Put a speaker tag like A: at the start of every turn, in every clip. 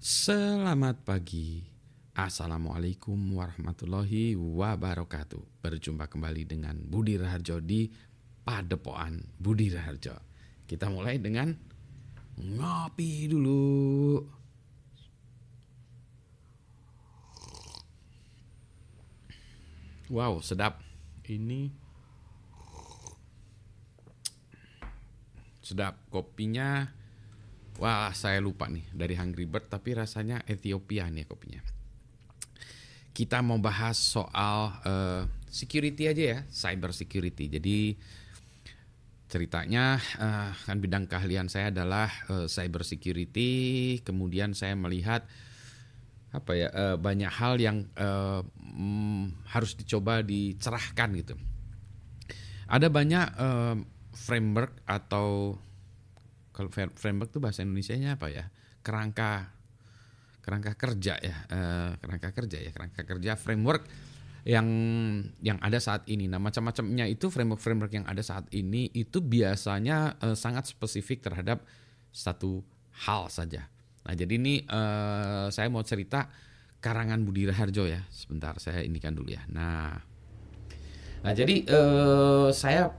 A: Selamat pagi. Assalamualaikum warahmatullahi wabarakatuh. Berjumpa kembali dengan Budi Raharjo di Padepokan Budi Raharjo. Kita mulai dengan ngopi dulu. Wow, sedap. Ini sedap kopinya. Wah, saya lupa nih dari Hungry Bird tapi rasanya Ethiopia nih kopinya. Kita mau bahas soal uh, security aja ya, cyber security. Jadi ceritanya uh, kan bidang keahlian saya adalah uh, cyber security. Kemudian saya melihat apa ya uh, banyak hal yang uh, mm, harus dicoba dicerahkan gitu. Ada banyak uh, framework atau kalau framework itu bahasa Indonesia-nya apa ya? Kerangka kerangka kerja ya, uh, kerangka kerja ya, kerangka kerja framework yang yang ada saat ini. Nah, macam-macamnya itu framework-framework yang ada saat ini itu biasanya uh, sangat spesifik terhadap satu hal saja. Nah, jadi ini uh, saya mau cerita karangan Budi Raharjo ya. Sebentar, saya indikan dulu ya. Nah, nah jadi uh, saya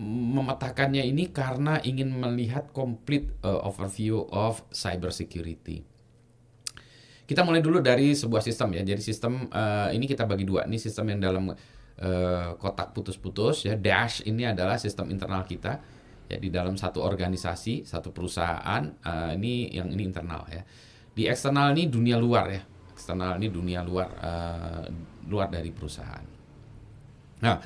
A: memetakannya ini karena ingin melihat complete uh, overview of cyber security. Kita mulai dulu dari sebuah sistem ya. Jadi sistem uh, ini kita bagi dua. Ini sistem yang dalam uh, kotak putus-putus ya. Dash ini adalah sistem internal kita ya di dalam satu organisasi, satu perusahaan. Uh, ini yang ini internal ya. Di eksternal ini dunia luar ya. Eksternal ini dunia luar uh, luar dari perusahaan. Nah,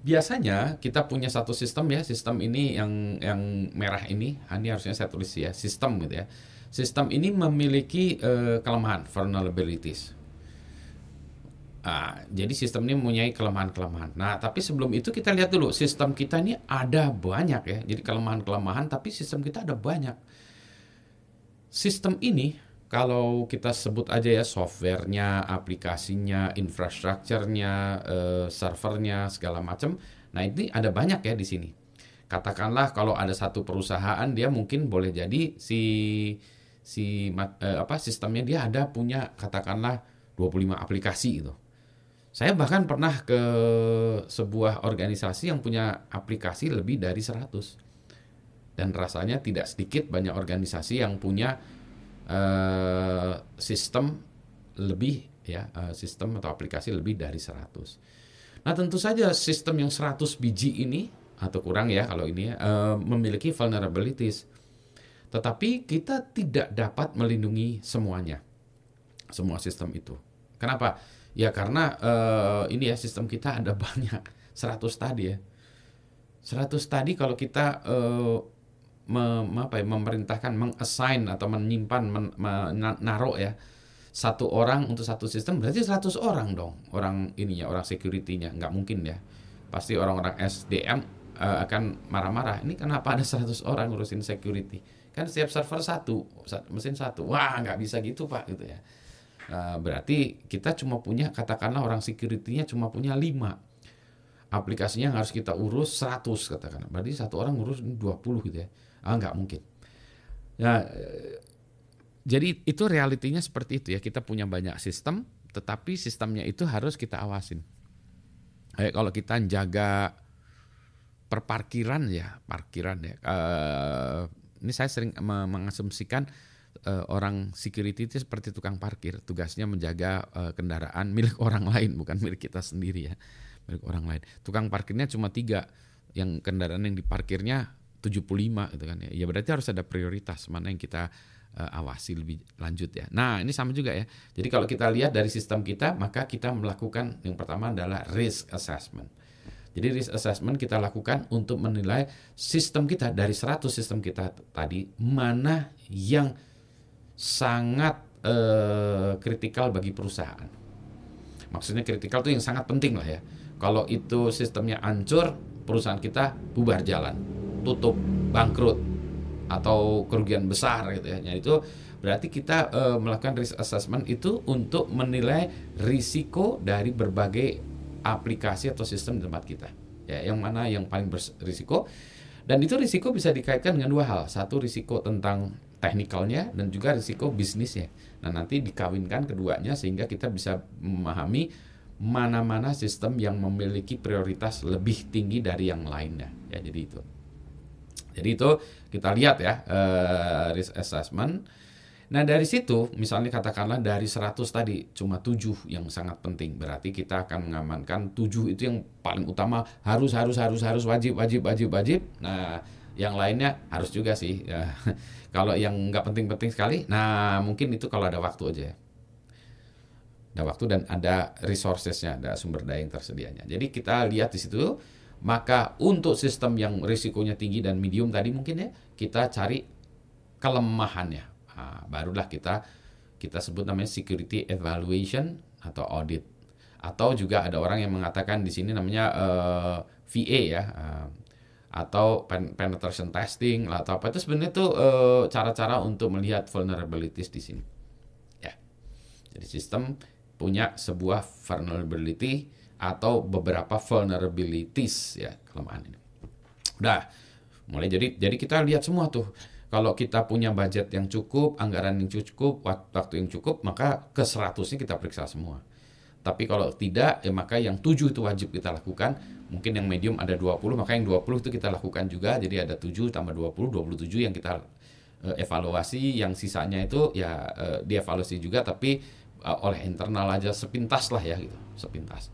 A: biasanya kita punya satu sistem ya. Sistem ini yang yang merah ini, ah, ini harusnya saya tulis ya, sistem gitu ya. Sistem ini memiliki uh, kelemahan vulnerabilities. Nah, jadi sistem ini mempunyai kelemahan-kelemahan. Nah, tapi sebelum itu kita lihat dulu sistem kita ini ada banyak ya. Jadi kelemahan-kelemahan, tapi sistem kita ada banyak. Sistem ini kalau kita sebut aja ya softwarenya, aplikasinya, infrastrukturnya, eh, servernya, segala macam. Nah ini ada banyak ya di sini. Katakanlah kalau ada satu perusahaan dia mungkin boleh jadi si si eh, apa sistemnya dia ada punya katakanlah 25 aplikasi itu. Saya bahkan pernah ke sebuah organisasi yang punya aplikasi lebih dari 100. Dan rasanya tidak sedikit banyak organisasi yang punya uh, sistem lebih ya, uh, sistem atau aplikasi lebih dari 100. Nah, tentu saja sistem yang 100 biji ini atau kurang ya kalau ini uh, memiliki vulnerabilities. Tetapi kita tidak dapat melindungi semuanya. Semua sistem itu. Kenapa? Ya karena uh, ini ya sistem kita ada banyak 100 tadi ya. 100 tadi kalau kita uh, mem, apa ya, memerintahkan mengassign atau menyimpan men, menaruh ya satu orang untuk satu sistem berarti 100 orang dong orang ini ya orang security-nya. Nggak mungkin ya. Pasti orang-orang SDM uh, eh, akan marah-marah. Ini kenapa ada 100 orang ngurusin security? Kan setiap server satu mesin satu. Wah nggak bisa gitu pak gitu ya. Eh, berarti kita cuma punya katakanlah orang security-nya cuma punya 5 aplikasinya yang harus kita urus 100 katakanlah. Berarti satu orang urus 20 gitu ya ah nggak mungkin. Nah jadi itu realitinya seperti itu ya. Kita punya banyak sistem tetapi sistemnya itu harus kita awasin. Kayak kalau kita jaga perparkiran ya parkiran ya. Uh, ini saya sering mengasumsikan uh, orang security itu seperti tukang parkir, tugasnya menjaga uh, kendaraan milik orang lain, bukan milik kita sendiri ya, milik orang lain. Tukang parkirnya cuma tiga, yang kendaraan yang diparkirnya 75 gitu kan ya. Ya berarti harus ada prioritas mana yang kita uh, awasi lebih lanjut ya. Nah, ini sama juga ya. Jadi kalau kita lihat dari sistem kita, maka kita melakukan yang pertama adalah risk assessment. Jadi risk assessment kita lakukan untuk menilai sistem kita dari 100 sistem kita tadi mana yang sangat uh, kritikal bagi perusahaan. Maksudnya kritikal itu yang sangat penting lah ya. Kalau itu sistemnya hancur, perusahaan kita bubar jalan, tutup, bangkrut, atau kerugian besar gitu ya. Nah, itu berarti kita uh, melakukan risk assessment itu untuk menilai risiko dari berbagai aplikasi atau sistem di tempat kita. Ya, yang mana yang paling berisiko dan itu risiko bisa dikaitkan dengan dua hal. Satu risiko tentang teknikalnya dan juga risiko bisnisnya. Nah, nanti dikawinkan keduanya sehingga kita bisa memahami mana-mana sistem yang memiliki prioritas lebih tinggi dari yang lainnya. Ya, jadi itu. Jadi itu kita lihat ya uh, risk assessment. Nah dari situ misalnya katakanlah dari 100 tadi cuma 7 yang sangat penting. Berarti kita akan mengamankan 7 itu yang paling utama harus harus harus harus wajib wajib wajib wajib. Nah yang lainnya harus juga sih. Ya. kalau yang nggak penting-penting sekali, nah mungkin itu kalau ada waktu aja. Ada waktu dan ada resourcesnya, ada sumber daya yang tersedianya. Jadi kita lihat di situ maka untuk sistem yang risikonya tinggi dan medium tadi mungkin ya kita cari kelemahannya. Nah, barulah kita kita sebut namanya security evaluation atau audit. Atau juga ada orang yang mengatakan di sini namanya uh, eh, VA ya. Uh, atau penetration testing atau apa itu sebenarnya itu uh, cara-cara untuk melihat vulnerabilities di sini. Ya. Jadi sistem punya sebuah vulnerability atau beberapa vulnerabilities ya kelemahan ini. Udah mulai jadi jadi kita lihat semua tuh kalau kita punya budget yang cukup, anggaran yang cukup, waktu yang cukup, maka ke 100 kita periksa semua. Tapi kalau tidak, ya maka yang 7 itu wajib kita lakukan. Mungkin yang medium ada 20, maka yang 20 itu kita lakukan juga. Jadi ada 7 tambah 20, 27 yang kita uh, evaluasi. Yang sisanya itu ya uh, dievaluasi juga, tapi uh, oleh internal aja sepintas lah ya gitu, sepintas.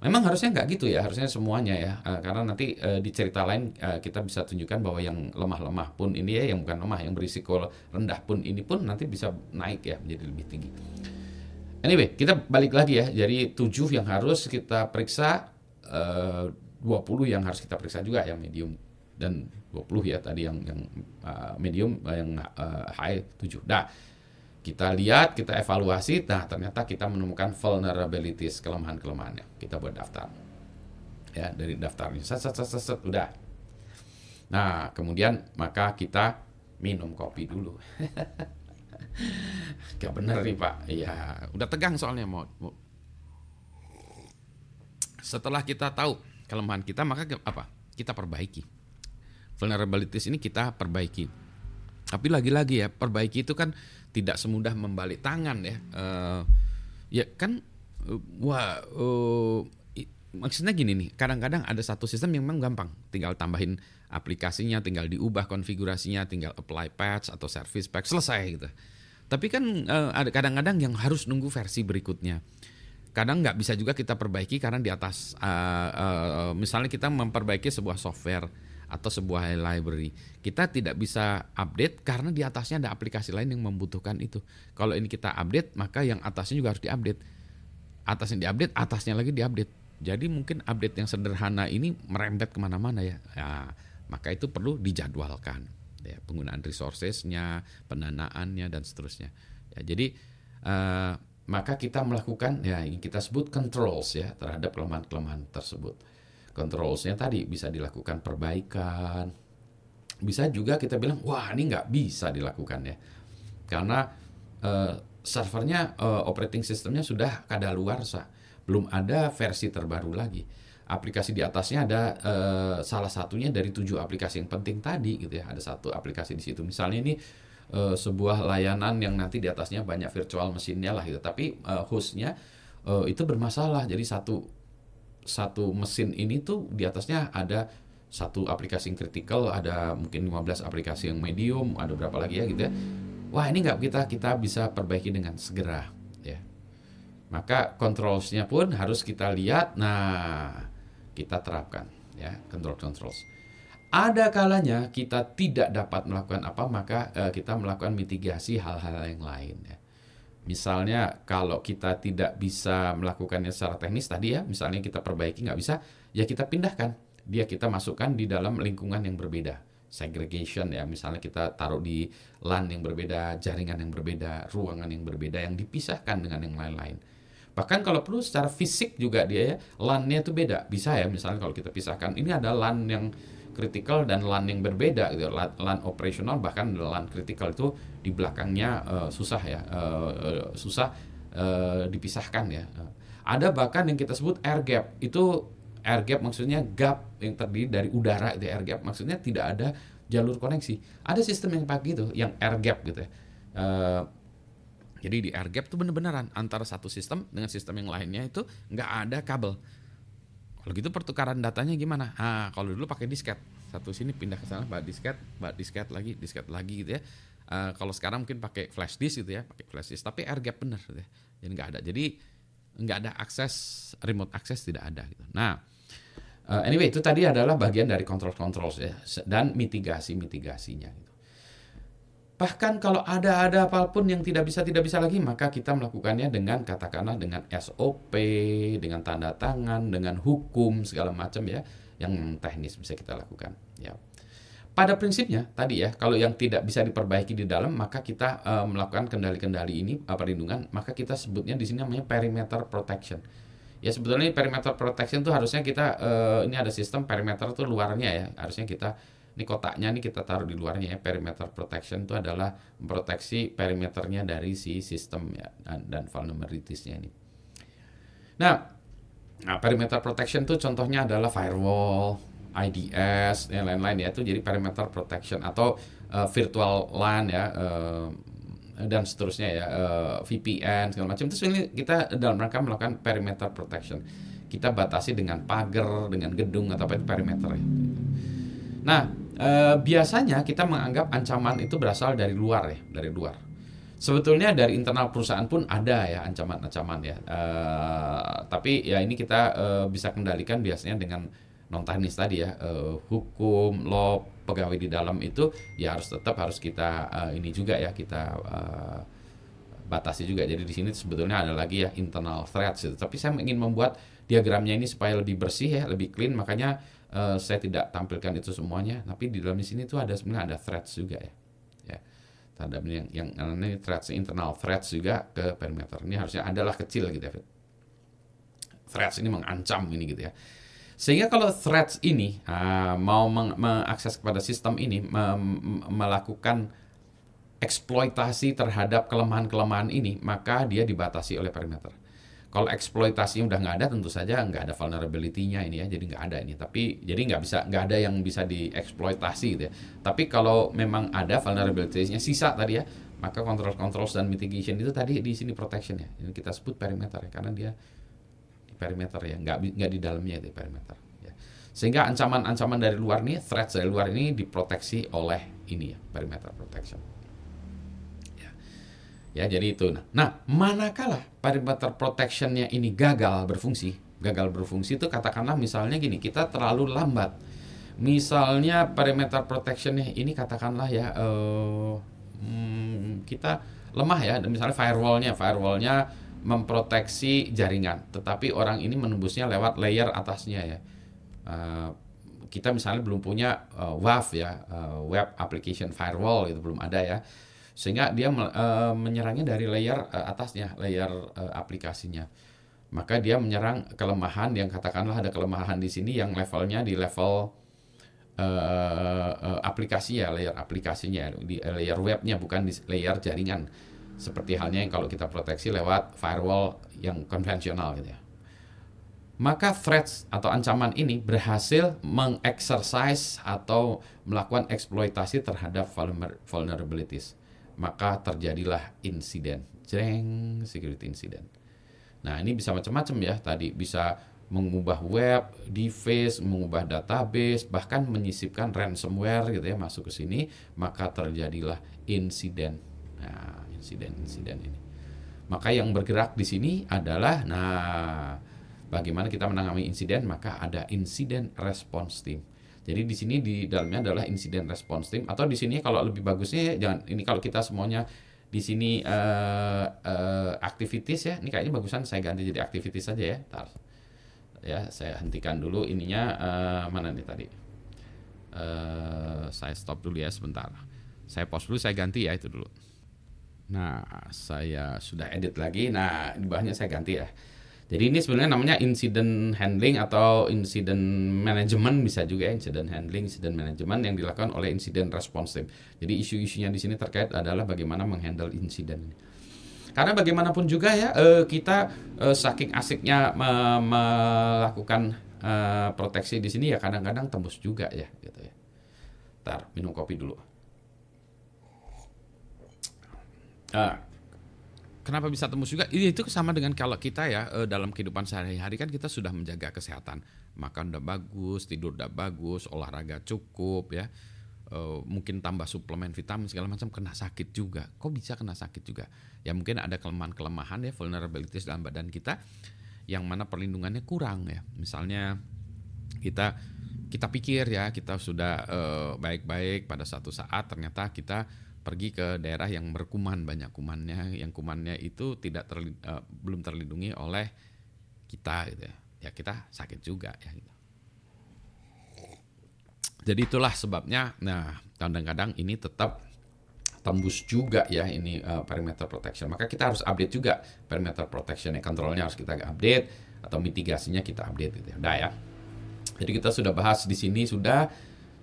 A: Memang harusnya nggak gitu ya, harusnya semuanya ya, uh, karena nanti uh, di cerita lain uh, kita bisa tunjukkan bahwa yang lemah-lemah pun ini ya, yang bukan lemah, yang berisiko rendah pun ini pun nanti bisa naik ya menjadi lebih tinggi. Anyway, kita balik lagi ya, jadi tujuh yang harus kita periksa, uh, 20 yang harus kita periksa juga yang medium dan 20 ya tadi yang yang uh, medium yang uh, high 7. Nah, kita lihat, kita evaluasi, nah ternyata kita menemukan vulnerabilities, kelemahan-kelemahannya. Kita buat daftar. Ya, dari daftarnya, set, set, set, set, set, udah. Nah, kemudian maka kita minum kopi dulu. Gak bener nih Pak. Iya, udah tegang soalnya mau. Setelah kita tahu kelemahan kita, maka apa? Kita perbaiki. Vulnerabilities ini kita perbaiki. Tapi lagi-lagi ya, perbaiki itu kan tidak semudah membalik tangan ya. Uh, ya kan, uh, wah, uh, maksudnya gini nih. Kadang-kadang ada satu sistem yang memang gampang, tinggal tambahin aplikasinya, tinggal diubah konfigurasinya, tinggal apply patch atau service patch selesai gitu. Tapi kan ada kadang-kadang yang harus nunggu versi berikutnya. Kadang nggak bisa juga kita perbaiki karena di atas, uh, uh, misalnya kita memperbaiki sebuah software atau sebuah library. Kita tidak bisa update karena di atasnya ada aplikasi lain yang membutuhkan itu. Kalau ini kita update, maka yang atasnya juga harus diupdate. Atasnya diupdate, atasnya lagi diupdate. Jadi mungkin update yang sederhana ini merembet ke mana-mana ya. ya maka itu perlu dijadwalkan. Ya, penggunaan resourcesnya, pendanaannya dan seterusnya. Ya, jadi uh, maka kita melakukan ya kita sebut controls ya terhadap kelemahan-kelemahan tersebut controlsnya tadi bisa dilakukan perbaikan. Bisa juga kita bilang wah ini nggak bisa dilakukan ya. Karena uh, servernya uh, operating systemnya sudah kadaluarsa. Belum ada versi terbaru lagi. Aplikasi di atasnya ada uh, salah satunya dari tujuh aplikasi yang penting tadi gitu ya. Ada satu aplikasi di situ. Misalnya ini uh, sebuah layanan yang nanti di atasnya banyak virtual mesinnya lah gitu. Tapi uh, hostnya uh, itu bermasalah. Jadi satu satu mesin ini tuh di atasnya ada satu aplikasi yang kritikal, ada mungkin 15 aplikasi yang medium, ada berapa lagi ya gitu ya. Wah ini nggak kita kita bisa perbaiki dengan segera ya. Maka controlsnya pun harus kita lihat. Nah kita terapkan ya control controls. Ada kalanya kita tidak dapat melakukan apa maka uh, kita melakukan mitigasi hal-hal yang lain ya. Misalnya kalau kita tidak bisa melakukannya secara teknis tadi ya, misalnya kita perbaiki nggak bisa, ya kita pindahkan. Dia kita masukkan di dalam lingkungan yang berbeda. Segregation ya, misalnya kita taruh di LAN yang berbeda, jaringan yang berbeda, ruangan yang berbeda yang dipisahkan dengan yang lain-lain. Bahkan kalau perlu secara fisik juga dia ya, LAN-nya itu beda. Bisa ya, misalnya kalau kita pisahkan, ini ada LAN yang kritikal dan LAN yang berbeda gitu. LAN, operasional bahkan LAN kritikal itu di belakangnya uh, susah ya, uh, susah uh, dipisahkan ya. Ada bahkan yang kita sebut air gap. Itu air gap maksudnya gap yang terdiri dari udara itu air gap maksudnya tidak ada jalur koneksi. Ada sistem yang pakai gitu, yang air gap gitu ya. Uh, jadi di air gap tuh bener-beneran antara satu sistem dengan sistem yang lainnya itu nggak ada kabel. Kalau gitu pertukaran datanya gimana? Ah, kalau dulu pakai disket. Satu sini pindah ke sana, bawa disket, bawa disket lagi, disket lagi gitu ya. Uh, kalau sekarang mungkin pakai flash disk gitu ya, pakai flash disk. Tapi air gap bener gitu ya. Jadi nggak ada. Jadi nggak ada akses remote akses tidak ada gitu. Nah, uh, anyway itu tadi adalah bagian dari control control ya dan mitigasi mitigasinya. Gitu. Bahkan kalau ada ada apa pun yang tidak bisa tidak bisa lagi, maka kita melakukannya dengan katakanlah dengan SOP, dengan tanda tangan, dengan hukum segala macam ya, yang teknis bisa kita lakukan. Ya. Pada prinsipnya tadi ya, kalau yang tidak bisa diperbaiki di dalam, maka kita uh, melakukan kendali-kendali ini uh, perlindungan, maka kita sebutnya di sini namanya perimeter protection. Ya sebetulnya perimeter protection itu harusnya kita uh, ini ada sistem perimeter itu luarnya ya, harusnya kita ini kotaknya nih kita taruh di luarnya ya perimeter protection itu adalah memproteksi perimeternya dari si sistem ya dan, dan vulnerabilitiesnya ini. Nah, nah perimeter protection itu contohnya adalah firewall, IDS dan lain-lain ya itu jadi perimeter protection atau uh, virtual LAN ya uh, dan seterusnya ya uh, VPN segala macam itu ini kita dalam rangka melakukan perimeter protection kita batasi dengan pagar dengan gedung atau apa itu perimeter ya. Nah Eh, biasanya kita menganggap ancaman itu berasal dari luar ya, dari luar. Sebetulnya dari internal perusahaan pun ada ya ancaman-ancaman ya. Uh, tapi ya ini kita uh, bisa kendalikan biasanya dengan non teknis tadi ya, uh, hukum, law, pegawai di dalam itu ya harus tetap harus kita uh, ini juga ya kita uh, batasi juga. Jadi di sini sebetulnya ada lagi ya internal threats. Gitu. Tapi saya ingin membuat diagramnya ini supaya lebih bersih ya, lebih clean. Makanya uh, saya tidak tampilkan itu semuanya, tapi di dalam sini tuh ada sebenarnya ada threads juga ya. Ya. Terhadap yang yang ini threads internal threads juga ke perimeter. Ini harusnya adalah kecil gitu ya. Threads ini mengancam ini gitu ya. Sehingga kalau threads ini uh, mau mengakses kepada sistem ini melakukan eksploitasi terhadap kelemahan-kelemahan ini, maka dia dibatasi oleh perimeter. Kalau eksploitasi udah nggak ada, tentu saja nggak ada vulnerability-nya ini ya, jadi nggak ada ini. Tapi jadi nggak bisa nggak ada yang bisa dieksploitasi gitu ya. Tapi kalau memang ada vulnerability-nya sisa tadi ya, maka control controls dan mitigation itu tadi di sini protection ya. Ini kita sebut perimeter ya, karena dia di perimeter ya, nggak nggak di dalamnya di perimeter. Ya. Sehingga ancaman-ancaman dari luar nih, threats dari luar ini diproteksi oleh ini ya, perimeter protection. Ya, jadi itu. Nah, manakala perimeter protectionnya ini gagal berfungsi, gagal berfungsi itu katakanlah misalnya gini, kita terlalu lambat. Misalnya perimeter protectionnya ini katakanlah ya uh, hmm, kita lemah ya, misalnya firewallnya, firewallnya memproteksi jaringan, tetapi orang ini menembusnya lewat layer atasnya ya. Uh, kita misalnya belum punya uh, WAF ya, uh, Web Application Firewall itu belum ada ya sehingga dia uh, menyerangnya dari layer uh, atasnya, layer uh, aplikasinya. Maka dia menyerang kelemahan yang katakanlah ada kelemahan di sini yang levelnya di level uh, uh, aplikasi ya, layer aplikasinya, di layer webnya bukan di layer jaringan. Seperti halnya yang kalau kita proteksi lewat firewall yang konvensional gitu ya. Maka threats atau ancaman ini berhasil mengexercise atau melakukan eksploitasi terhadap vulnerabilities maka terjadilah insiden, jeng security incident. Nah ini bisa macam-macam ya tadi bisa mengubah web, device, mengubah database, bahkan menyisipkan ransomware gitu ya masuk ke sini, maka terjadilah insiden. Nah, insiden-insiden ini. Maka yang bergerak di sini adalah nah bagaimana kita menangani insiden, maka ada insiden response team. Jadi di sini di dalamnya adalah insiden response team atau di sini kalau lebih bagusnya jangan ini kalau kita semuanya di sini uh, uh, activities ya. Ini kayaknya bagusan saya ganti jadi activities saja ya. Tar. Ya, saya hentikan dulu ininya uh, mana nih tadi. Uh, saya stop dulu ya sebentar. Saya pause dulu, saya ganti ya itu dulu. Nah, saya sudah edit lagi. Nah, di bawahnya saya ganti ya. Jadi ini sebenarnya namanya incident handling atau incident management bisa juga ya incident handling, incident management yang dilakukan oleh incident response team. Jadi isu-isunya di sini terkait adalah bagaimana menghandle insiden ini. Karena bagaimanapun juga ya eh, kita eh, saking asiknya melakukan eh, proteksi di sini ya kadang-kadang tembus juga ya gitu ya. Ntar minum kopi dulu. Uh, kenapa bisa tembus juga? Itu sama dengan kalau kita ya eh, dalam kehidupan sehari-hari kan kita sudah menjaga kesehatan, makan udah bagus, tidur udah bagus, olahraga cukup ya, uh, mungkin tambah suplemen vitamin segala macam kena sakit juga. Kok bisa kena sakit juga? Ya mungkin ada kelemahan-kelemahan ya vulnerabilities dalam badan kita yang mana perlindungannya kurang ya. Misalnya kita kita pikir ya kita sudah eh, baik-baik uh, pada satu saat ternyata kita pergi ke daerah yang berkuman banyak kumannya yang kumannya itu tidak terli, uh, belum terlindungi oleh kita gitu ya. Ya kita sakit juga ya gitu. jadi itulah sebabnya nah kadang-kadang ini tetap tembus juga ya ini uh, perimeter protection. Maka kita harus update juga perimeter protection ya kontrolnya harus kita update atau mitigasinya kita update gitu ya. Udah ya. Jadi kita sudah bahas di sini sudah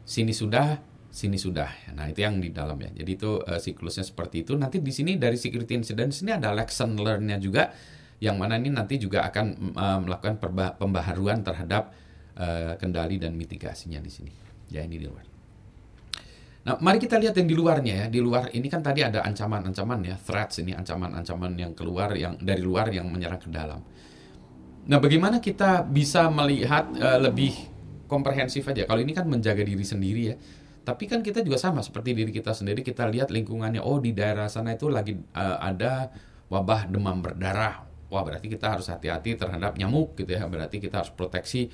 A: sini sudah sini sudah. Nah, itu yang di dalam ya. Jadi itu uh, siklusnya seperti itu. Nanti di sini dari security incident sini ada lesson learn-nya juga yang mana ini nanti juga akan uh, melakukan pembaharuan terhadap uh, kendali dan mitigasinya di sini. Ya, ini di luar. Nah, mari kita lihat yang di luarnya ya. Di luar ini kan tadi ada ancaman-ancaman ya, threats ini ancaman-ancaman yang keluar yang dari luar yang menyerang ke dalam. Nah, bagaimana kita bisa melihat uh, lebih komprehensif aja? Kalau ini kan menjaga diri sendiri ya tapi kan kita juga sama seperti diri kita sendiri kita lihat lingkungannya oh di daerah sana itu lagi uh, ada wabah demam berdarah. Wah berarti kita harus hati-hati terhadap nyamuk gitu ya. Berarti kita harus proteksi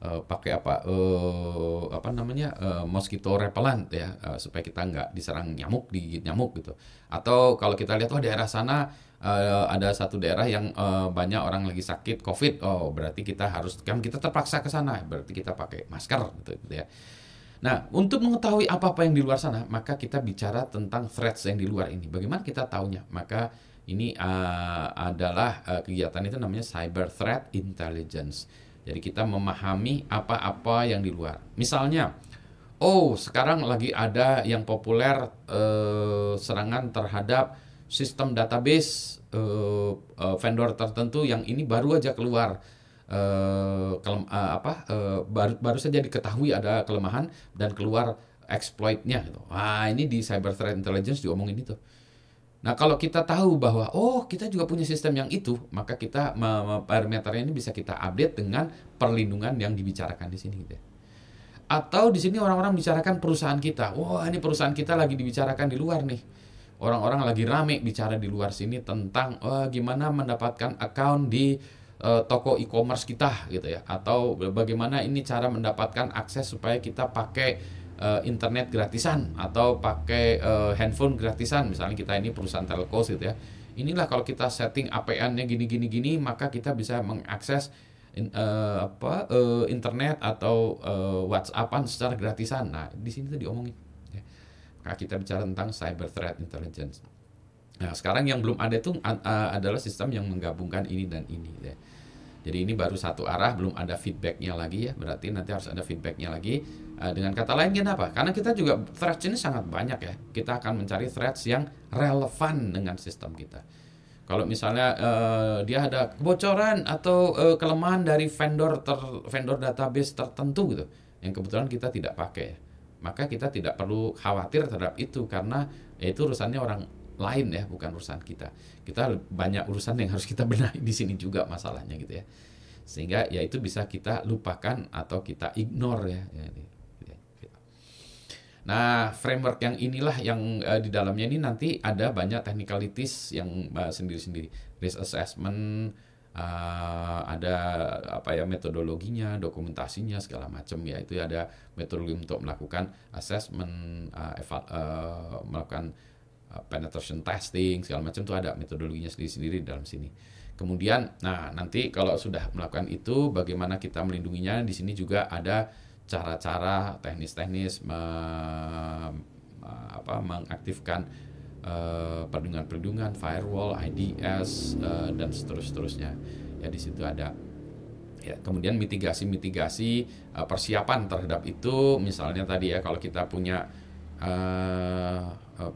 A: uh, pakai apa uh, apa namanya uh, mosquito repellent ya uh, supaya kita nggak diserang nyamuk digigit nyamuk gitu. Atau kalau kita lihat oh daerah sana uh, ada satu daerah yang uh, banyak orang lagi sakit COVID. Oh berarti kita harus kan kita terpaksa ke sana. Berarti kita pakai masker gitu, gitu ya. Nah, untuk mengetahui apa-apa yang di luar sana, maka kita bicara tentang threats yang di luar ini. Bagaimana kita tahunya? Maka ini uh, adalah uh, kegiatan itu namanya cyber threat intelligence. Jadi kita memahami apa-apa yang di luar. Misalnya, oh sekarang lagi ada yang populer uh, serangan terhadap sistem database uh, uh, vendor tertentu yang ini baru aja keluar uh, kelem, uh, apa uh, baru baru saja diketahui ada kelemahan dan keluar exploitnya gitu. Wah ini di cyber threat intelligence diomongin itu. Nah kalau kita tahu bahwa oh kita juga punya sistem yang itu, maka kita parameternya ini bisa kita update dengan perlindungan yang dibicarakan di sini gitu. Ya. Atau di sini orang-orang bicarakan perusahaan kita. Wah ini perusahaan kita lagi dibicarakan di luar nih. Orang-orang lagi rame bicara di luar sini tentang oh, gimana mendapatkan account di uh, toko e-commerce kita gitu ya atau bagaimana ini cara mendapatkan akses supaya kita pakai uh, internet gratisan atau pakai uh, handphone gratisan misalnya kita ini perusahaan telco gitu ya inilah kalau kita setting APN-nya gini gini gini maka kita bisa mengakses in, uh, apa uh, internet atau uh, WhatsAppan secara gratisan nah di sini tuh diomongin ya. kita bicara tentang cyber threat intelligence Nah, sekarang yang belum ada itu uh, adalah sistem yang menggabungkan ini dan ini. Ya. Jadi ini baru satu arah, belum ada feedbacknya lagi ya. Berarti nanti harus ada feedbacknya lagi. Uh, dengan kata lain kenapa? Karena kita juga threats ini sangat banyak ya. Kita akan mencari threats yang relevan dengan sistem kita. Kalau misalnya uh, dia ada kebocoran atau uh, kelemahan dari vendor ter, vendor database tertentu gitu, yang kebetulan kita tidak pakai, ya. maka kita tidak perlu khawatir terhadap itu karena itu urusannya orang lain ya, bukan urusan kita. Kita banyak urusan yang harus kita benahi di sini juga masalahnya gitu ya. Sehingga ya itu bisa kita lupakan atau kita ignore ya. ya gitu. Nah, framework yang inilah yang uh, di dalamnya ini nanti ada banyak technicalities yang uh, sendiri-sendiri. Risk assessment, uh, ada apa ya metodologinya, dokumentasinya segala macam ya. Itu ada metodologi untuk melakukan assessment, uh, eval, uh, melakukan Uh, penetration testing segala macam itu ada metodologinya sendiri-sendiri dalam sini. Kemudian, nah nanti kalau sudah melakukan itu, bagaimana kita melindunginya? Di sini juga ada cara-cara teknis-teknis me, apa, mengaktifkan uh, perlindungan-perlindungan, firewall, IDS uh, dan seterusnya. Ya di situ ada. Ya, kemudian mitigasi-mitigasi uh, persiapan terhadap itu, misalnya tadi ya kalau kita punya uh,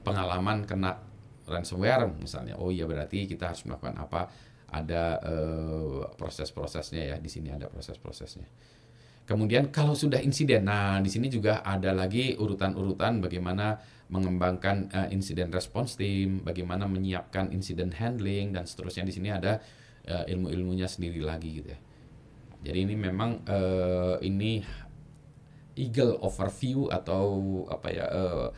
A: pengalaman kena ransomware misalnya oh iya berarti kita harus melakukan apa ada uh, proses-prosesnya ya di sini ada proses-prosesnya Kemudian kalau sudah insiden, nah di sini juga ada lagi urutan-urutan bagaimana mengembangkan uh, insiden response team, bagaimana menyiapkan insiden handling dan seterusnya. Di sini ada uh, ilmu-ilmunya sendiri lagi gitu ya. Jadi ini memang uh, ini eagle overview atau apa ya uh,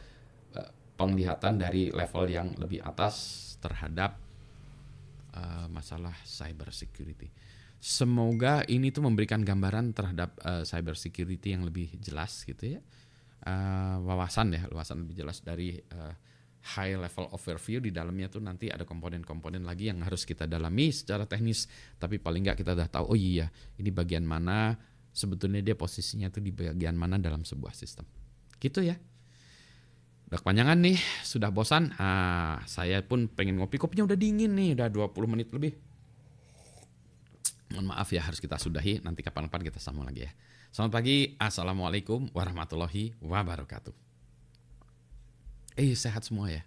A: penglihatan dari level yang lebih atas terhadap uh, masalah cyber security. Semoga ini tuh memberikan gambaran terhadap uh, cyber security yang lebih jelas gitu ya. Uh, wawasan ya, wawasan lebih jelas dari uh, high level overview di dalamnya tuh nanti ada komponen-komponen lagi yang harus kita dalami secara teknis tapi paling nggak kita udah tahu oh iya ini bagian mana sebetulnya dia posisinya tuh di bagian mana dalam sebuah sistem gitu ya udah kepanjangan nih sudah bosan ah saya pun pengen ngopi kopinya udah dingin nih udah 20 menit lebih Mohon maaf ya harus kita sudahi. Nanti kapan-kapan kita sambung lagi ya. Selamat pagi. Assalamualaikum warahmatullahi wabarakatuh. Eh sehat semua ya.